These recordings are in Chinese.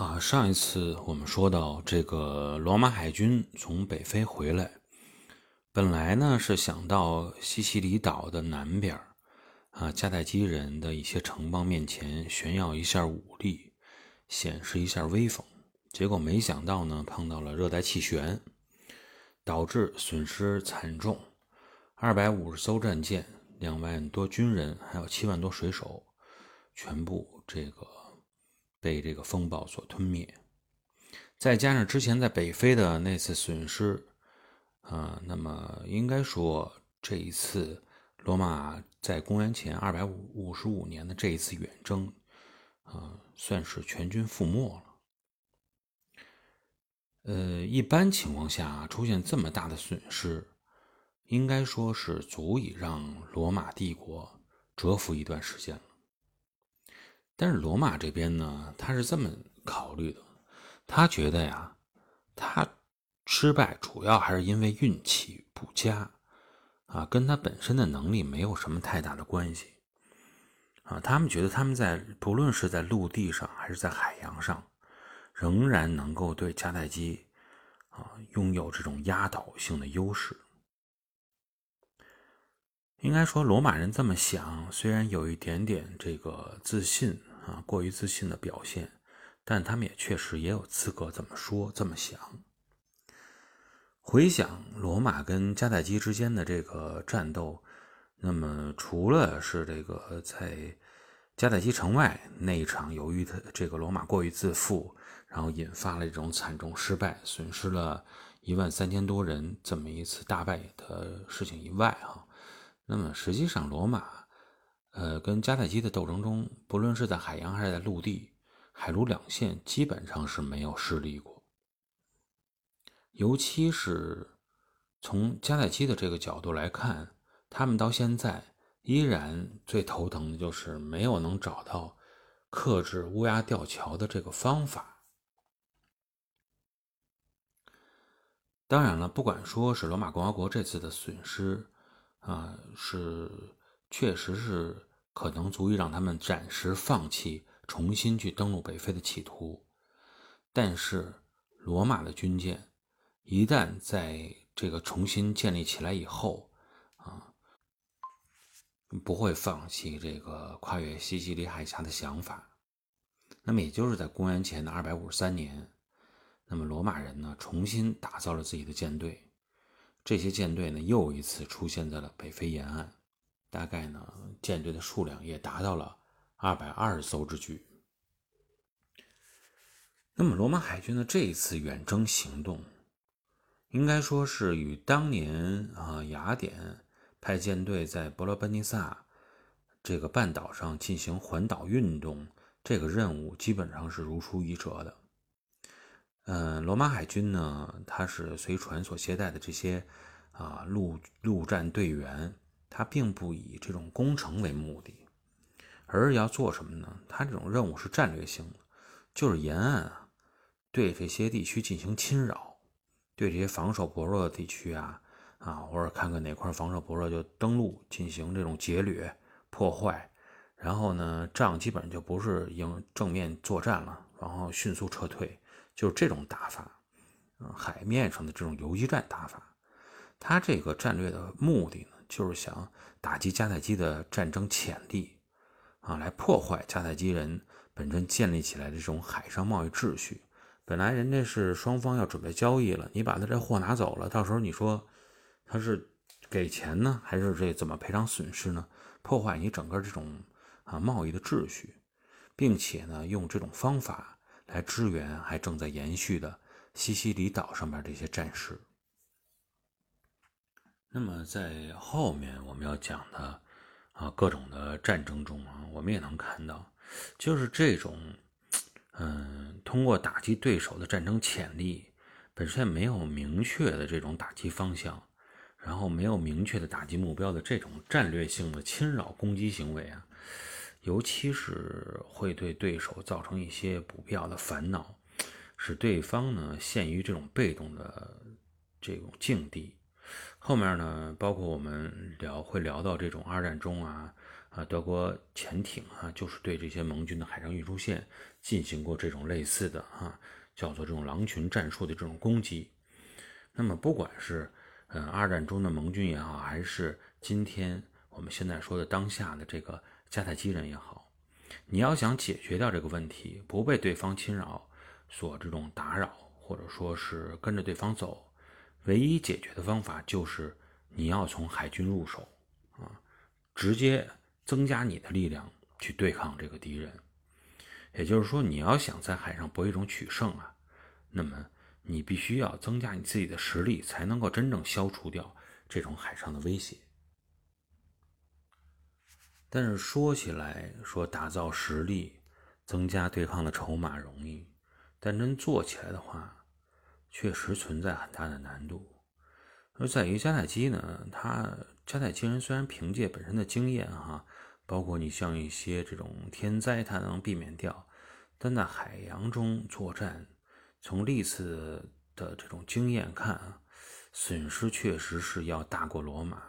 啊，上一次我们说到这个罗马海军从北非回来，本来呢是想到西西里岛的南边啊，迦太基人的一些城邦面前炫耀一下武力，显示一下威风。结果没想到呢，碰到了热带气旋，导致损失惨重，二百五十艘战舰，两万多军人，还有七万多水手，全部这个。被这个风暴所吞灭，再加上之前在北非的那次损失，啊，那么应该说这一次罗马在公元前二百五五十五年的这一次远征，啊，算是全军覆没了。呃，一般情况下出现这么大的损失，应该说是足以让罗马帝国蛰伏一段时间了。但是罗马这边呢，他是这么考虑的，他觉得呀，他失败主要还是因为运气不佳，啊，跟他本身的能力没有什么太大的关系，啊，他们觉得他们在不论是在陆地上还是在海洋上，仍然能够对迦太基，啊，拥有这种压倒性的优势。应该说，罗马人这么想，虽然有一点点这个自信。啊，过于自信的表现，但他们也确实也有资格这么说、这么想。回想罗马跟迦太基之间的这个战斗，那么除了是这个在迦太基城外那一场，由于他这个罗马过于自负，然后引发了这种惨重失败，损失了一万三千多人这么一次大败的事情以外，哈，那么实际上罗马。呃，跟迦太基的斗争中，不论是在海洋还是在陆地，海陆两线基本上是没有失利过。尤其是从迦太基的这个角度来看，他们到现在依然最头疼的就是没有能找到克制乌鸦吊桥的这个方法。当然了，不管说是罗马共和国这次的损失啊，是。确实是可能足以让他们暂时放弃重新去登陆北非的企图，但是罗马的军舰一旦在这个重新建立起来以后，啊，不会放弃这个跨越西西里海峡的想法。那么，也就是在公元前的二百五十三年，那么罗马人呢重新打造了自己的舰队，这些舰队呢又一次出现在了北非沿岸。大概呢，舰队的数量也达到了二百二十艘之巨。那么，罗马海军的这一次远征行动，应该说是与当年啊雅典派舰队在伯罗奔尼撒这个半岛上进行环岛运动这个任务基本上是如出一辙的。嗯，罗马海军呢，它是随船所携带的这些啊陆陆战队员。他并不以这种攻城为目的，而是要做什么呢？他这种任务是战略性的，就是沿岸啊，对这些地区进行侵扰，对这些防守薄弱的地区啊，啊，或者看看哪块防守薄弱就登陆进行这种劫掠破坏，然后呢，仗基本上就不是迎正面作战了，然后迅速撤退，就是这种打法，嗯，海面上的这种游击战打法，他这个战略的目的呢？就是想打击迦太基的战争潜力，啊，来破坏迦太基人本身建立起来的这种海上贸易秩序。本来人家是双方要准备交易了，你把他这货拿走了，到时候你说他是给钱呢，还是这怎么赔偿损失呢？破坏你整个这种啊贸易的秩序，并且呢，用这种方法来支援还正在延续的西西里岛上面这些战士。那么在后面我们要讲的啊各种的战争中啊，我们也能看到，就是这种嗯通过打击对手的战争潜力本身没有明确的这种打击方向，然后没有明确的打击目标的这种战略性的侵扰攻击行为啊，尤其是会对对手造成一些不必要的烦恼，使对方呢陷于这种被动的这种境地。后面呢，包括我们聊会聊到这种二战中啊，啊，德国潜艇啊，就是对这些盟军的海上运输线进行过这种类似的啊，叫做这种狼群战术的这种攻击。那么，不管是呃二战中的盟军也好，还是今天我们现在说的当下的这个迦太基人也好，你要想解决掉这个问题，不被对方侵扰所这种打扰，或者说是跟着对方走，唯一解决的方法就是你要从海军入手啊，直接增加你的力量去对抗这个敌人。也就是说，你要想在海上博一种取胜啊，那么。你必须要增加你自己的实力，才能够真正消除掉这种海上的威胁。但是说起来，说打造实力、增加对抗的筹码容易，但真做起来的话，确实存在很大的难度。而在于迦太基呢，他迦太基人虽然凭借本身的经验哈，包括你像一些这种天灾，他能避免掉，但在海洋中作战。从历次的这种经验看啊，损失确实是要大过罗马。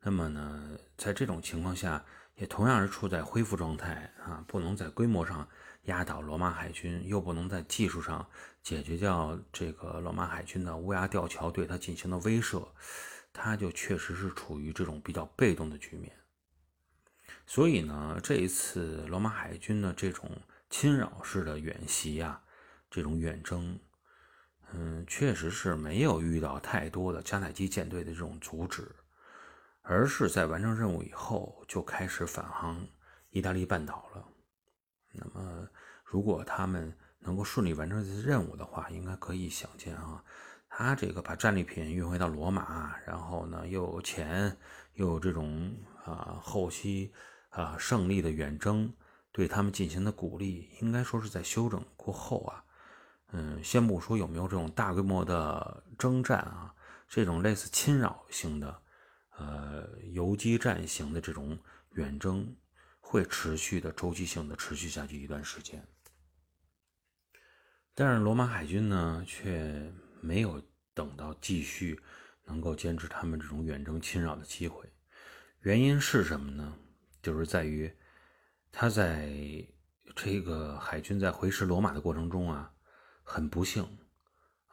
那么呢，在这种情况下，也同样是处在恢复状态啊，不能在规模上压倒罗马海军，又不能在技术上解决掉这个罗马海军的乌鸦吊桥对他进行的威慑，他就确实是处于这种比较被动的局面。所以呢，这一次罗马海军的这种侵扰式的远袭啊。这种远征，嗯，确实是没有遇到太多的迦太基舰队的这种阻止，而是在完成任务以后就开始返航意大利半岛了。呃，如果他们能够顺利完成这次任务的话，应该可以想见啊，他这个把战利品运回到罗马，然后呢又有钱，又有这种啊后期啊胜利的远征，对他们进行的鼓励，应该说是在休整过后啊。嗯，先不说有没有这种大规模的征战啊，这种类似侵扰性的、呃游击战型的这种远征，会持续的周期性的持续下去一段时间。但是罗马海军呢，却没有等到继续能够坚持他们这种远征侵扰的机会。原因是什么呢？就是在于他在这个海军在回师罗马的过程中啊。很不幸，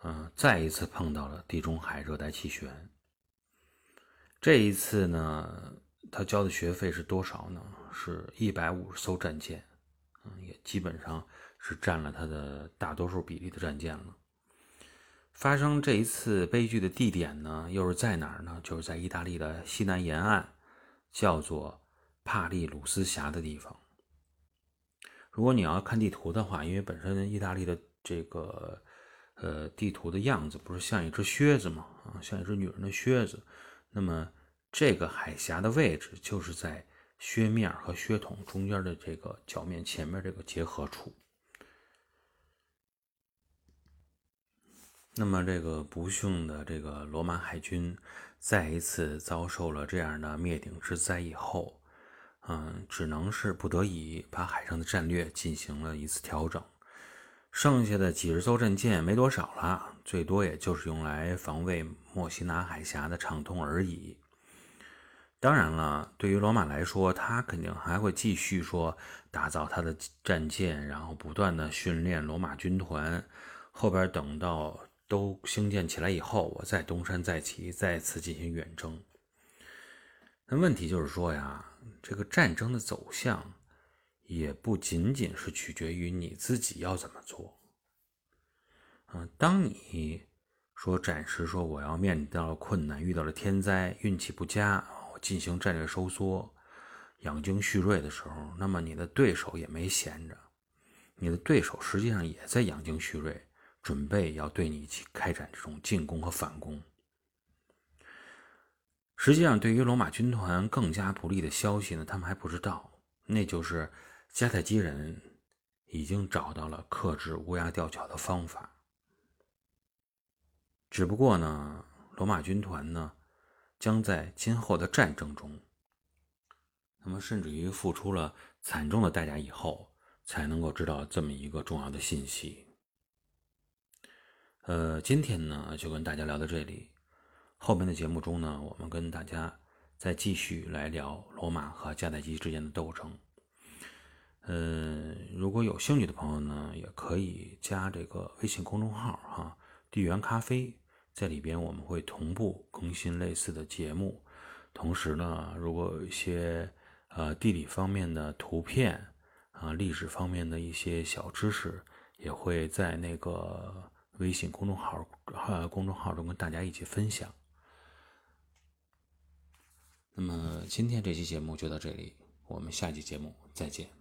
嗯，再一次碰到了地中海热带气旋。这一次呢，他交的学费是多少呢？是一百五十艘战舰，嗯，也基本上是占了他的大多数比例的战舰了。发生这一次悲剧的地点呢，又是在哪儿呢？就是在意大利的西南沿岸，叫做帕利鲁斯峡的地方。如果你要看地图的话，因为本身意大利的。这个呃地图的样子不是像一只靴子嘛？啊，像一只女人的靴子。那么这个海峡的位置就是在靴面和靴筒中间的这个脚面前面这个结合处。那么这个不幸的这个罗马海军再一次遭受了这样的灭顶之灾以后，嗯，只能是不得已把海上的战略进行了一次调整。剩下的几十艘战舰没多少了，最多也就是用来防卫墨西拿海峡的畅通而已。当然了，对于罗马来说，他肯定还会继续说打造他的战舰，然后不断的训练罗马军团。后边等到都兴建起来以后，我再东山再起，再次进行远征。那问题就是说呀，这个战争的走向。也不仅仅是取决于你自己要怎么做，嗯，当你说暂时说我要面临到了困难，遇到了天灾，运气不佳，进行战略收缩，养精蓄锐的时候，那么你的对手也没闲着，你的对手实际上也在养精蓄锐，准备要对你去开展这种进攻和反攻。实际上，对于罗马军团更加不利的消息呢，他们还不知道，那就是。迦太基人已经找到了克制乌鸦吊桥的方法，只不过呢，罗马军团呢，将在今后的战争中，那么甚至于付出了惨重的代价以后，才能够知道这么一个重要的信息。呃，今天呢，就跟大家聊到这里，后面的节目中呢，我们跟大家再继续来聊罗马和迦太基之间的斗争。呃，如果有兴趣的朋友呢，也可以加这个微信公众号哈，地缘咖啡，在里边我们会同步更新类似的节目。同时呢，如果有一些呃地理方面的图片啊，历史方面的一些小知识，也会在那个微信公众号呃公众号中跟大家一起分享。那么今天这期节目就到这里，我们下期节目再见。